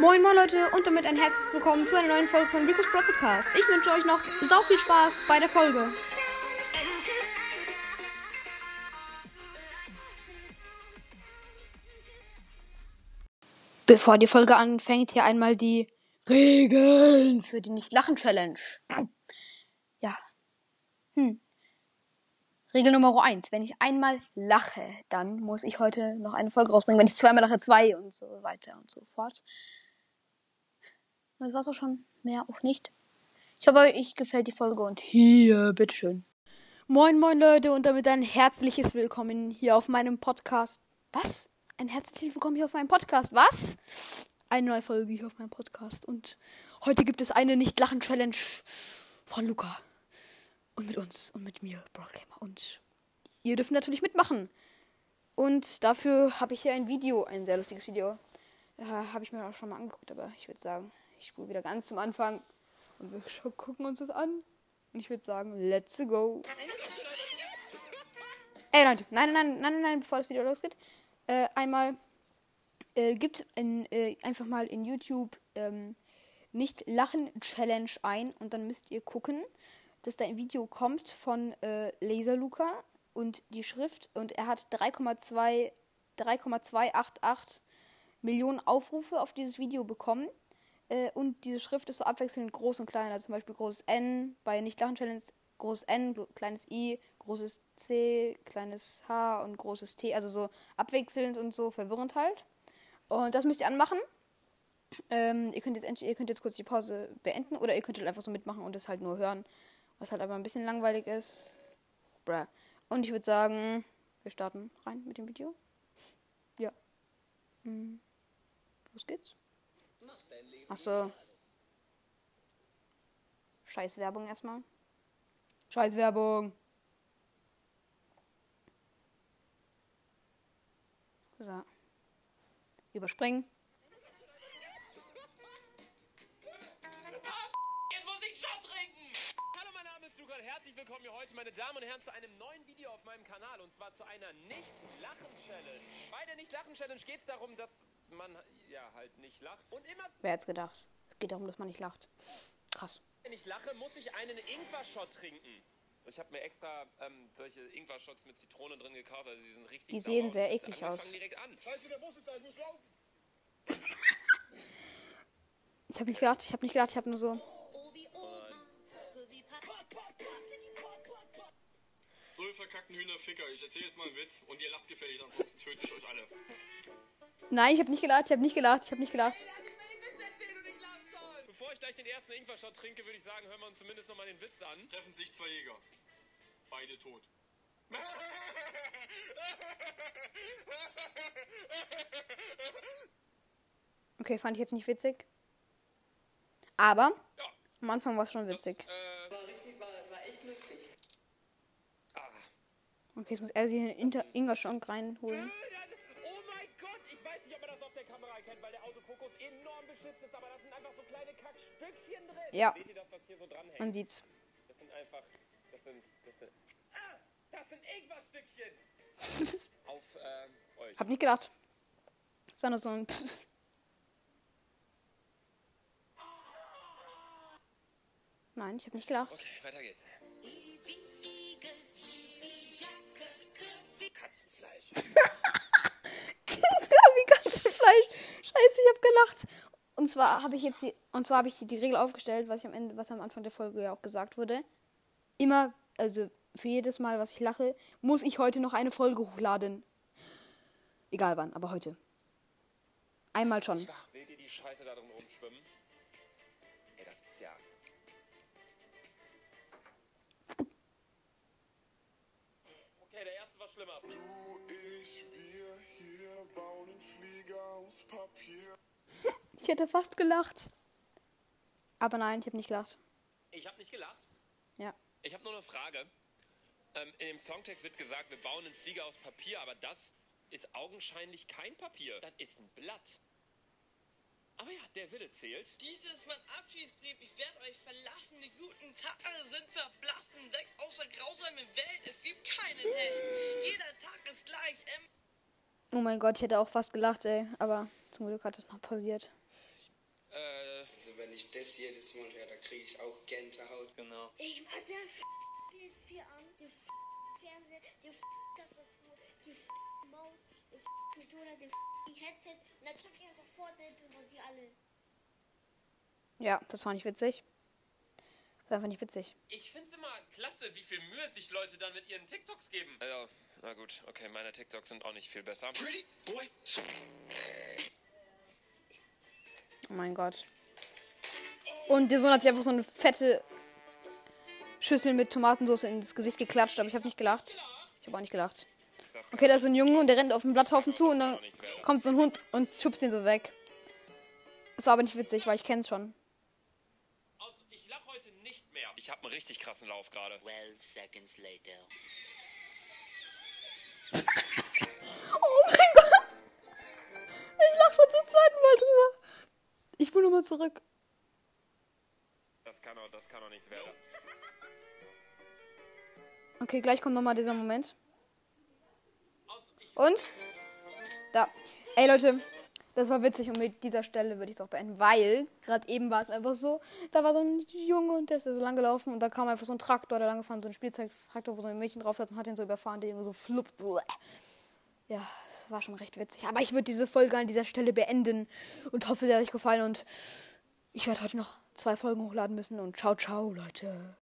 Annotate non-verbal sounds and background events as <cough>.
Moin moin Leute und damit ein herzliches Willkommen zu einer neuen Folge von Rico's Pro Podcast. Ich wünsche euch noch sau viel Spaß bei der Folge. Bevor die Folge anfängt, hier einmal die Regeln für die Nicht-Lachen-Challenge. Ja. Hm. Regel Nummer eins: Wenn ich einmal lache, dann muss ich heute noch eine Folge rausbringen. Wenn ich zweimal lache, zwei und so weiter und so fort. Das war's auch schon. Mehr auch nicht. Ich hoffe, euch gefällt die Folge und hier, bitteschön. Moin, moin, Leute, und damit ein herzliches Willkommen hier auf meinem Podcast. Was? Ein herzliches Willkommen hier auf meinem Podcast. Was? Eine neue Folge hier auf meinem Podcast. Und heute gibt es eine Nicht-Lachen-Challenge von Luca. Und mit uns und mit mir, Broadgamer. Und ihr dürft natürlich mitmachen. Und dafür habe ich hier ein Video, ein sehr lustiges Video. Ja, habe ich mir auch schon mal angeguckt, aber ich würde sagen, ich spule wieder ganz zum Anfang und wir gucken uns das an. Und ich würde sagen, let's go. Ey Leute, nein, nein, nein, nein, nein, bevor das Video losgeht. Äh, einmal äh, gibt äh, einfach mal in YouTube ähm, nicht Lachen Challenge ein und dann müsst ihr gucken, dass da ein Video kommt von äh, Laser Luca und die Schrift und er hat 3,2 3,288 Millionen Aufrufe auf dieses Video bekommen. Äh, und diese Schrift ist so abwechselnd groß und klein. Also zum Beispiel großes N bei Nicht-Lachen-Challenge, großes N, kleines I, großes C, kleines H und großes T. Also so abwechselnd und so verwirrend halt. Und das müsst ihr anmachen. Ähm, ihr, könnt jetzt, ihr könnt jetzt kurz die Pause beenden oder ihr könnt halt einfach so mitmachen und es halt nur hören. Was halt aber ein bisschen langweilig ist. Bruh. Und ich würde sagen, wir starten rein mit dem Video. Ja. Hm. Los geht's. Achso. Scheiß Werbung erstmal. Scheiß Werbung. So. Überspringen. Und herzlich willkommen hier heute, meine Damen und Herren, zu einem neuen Video auf meinem Kanal und zwar zu einer Nicht-Lachen-Challenge. Bei der Nicht-Lachen-Challenge geht es darum, dass man ja halt nicht lacht. Und immer, Wer hätte gedacht? Es geht darum, dass man nicht lacht. Krass. wenn ich lache, muss ich einen Ingwer-Shot trinken. Ich habe mir extra ähm, solche Ingwer-Shots mit Zitrone drin gekauft, also die sind richtig Die sehen sehr eklig aus. direkt an. Scheiße, der Bus ist da, ich muss laufen. Ich habe nicht gedacht, ich habe nicht gedacht, ich habe nur so. So, ihr verkackten Hühnerficker, ich erzähle jetzt mal einen Witz und ihr lacht gefällig, ansonsten töte ich euch alle. Nein, ich habe nicht gelacht, ich habe nicht gelacht, ich habe nicht gelacht. Bevor ich gleich den ersten Ingwer-Shot trinke, würde ich sagen, hören wir uns zumindest noch mal den Witz an. Treffen sich zwei Jäger. Beide tot. Okay, fand ich jetzt nicht witzig. Aber Ja, am Anfang war es schon das, witzig. äh, War richtig, war, war echt lustig. Okay, jetzt muss er sich Ingwer schon reinholen. Oh mein Gott, ich weiß nicht, ob man das auf der Kamera erkennt, weil der Autofokus enorm beschissen ist, aber da sind einfach so kleine Kackstückchen drin. Ja. Seht ihr das, was hier so dranhängt? Man sieht's. Das sind einfach, das sind, das sind, ah, das sind Ingwerstückchen. <laughs> auf, ähm, euch. Hab nicht gedacht. Das war nur so ein. <laughs> Nein, ich habe nicht gelacht. Okay, weiter geht's. Gelacht. Und zwar habe ich jetzt die, und zwar habe ich die Regel aufgestellt, was ich am Ende, was am Anfang der Folge ja auch gesagt wurde. Immer, also für jedes Mal, was ich lache, muss ich heute noch eine Folge hochladen. Egal wann, aber heute. Einmal schon. Seht ihr die Scheiße da drin rumschwimmen? Ey, das ist ja. Okay, der erste war schlimmer. Du, Ich hätte fast gelacht. Aber nein, ich habe nicht gelacht. Ich habe nicht gelacht. Ja. Ich habe nur eine Frage. Ähm, in dem Songtext wird gesagt, wir bauen einen Flieger aus Papier, aber das ist augenscheinlich kein Papier. Das ist ein Blatt. Aber ja, der Wille zählt. Dies ist mein Abschiedsbrief. Ich werde euch verlassen. Die guten Tage sind verblassen. Weg aus der grausamen Welt. Es gibt keinen Held. Jeder Tag ist gleich. Im Oh mein Gott, ich hätte auch fast gelacht, ey. Aber zum Glück hat es noch pausiert. Also ich das jedes Mal höre, da kriege ich auch Gänsehaut. genau. Ich mach den PS4 an, den Fernseher, den Tastatur, die Maus, den Controller, den Headset und dann zock ich einfach Fortnite was sie alle. Ja, das war nicht witzig. Das war einfach nicht witzig. Ich find's immer klasse, wie viel Mühe sich Leute dann mit ihren TikToks geben. Ja, na gut, okay, meine TikToks sind auch nicht viel besser. Pretty boy. Oh mein Gott. Und der Sohn hat sich einfach so eine fette Schüssel mit Tomatensauce ins Gesicht geklatscht, aber ich habe nicht gelacht. Ich habe auch nicht gelacht. Okay, da ist so ein Junge und der rennt auf den Blatthaufen zu und dann kommt so ein Hund und schubst ihn so weg. Das war aber nicht witzig, weil ich kenn's schon. Also, ich lach heute nicht mehr. Ich habe einen richtig krassen Lauf gerade. 12 seconds later. <laughs> Oh mein Gott! Ich lach schon zum zweiten Mal drüber. Ich will nochmal zurück. Das kann doch, das kann doch nichts werden. Okay, gleich kommt nochmal dieser Moment. Und? Da. Ey Leute, das war witzig und mit dieser Stelle würde ich es auch beenden, weil gerade eben war es einfach so, da war so ein Junge und der ist so lang gelaufen und da kam einfach so ein Traktor, der lang gefahren, so ein Spielzeugtraktor, wo so ein Mädchen drauf saß und hat ihn so überfahren, der Junge so flupp. Ja, es war schon recht witzig. Aber ich würde diese Folge an dieser Stelle beenden und hoffe, der hat euch gefallen und ich werde heute noch zwei Folgen hochladen müssen und ciao, ciao, Leute.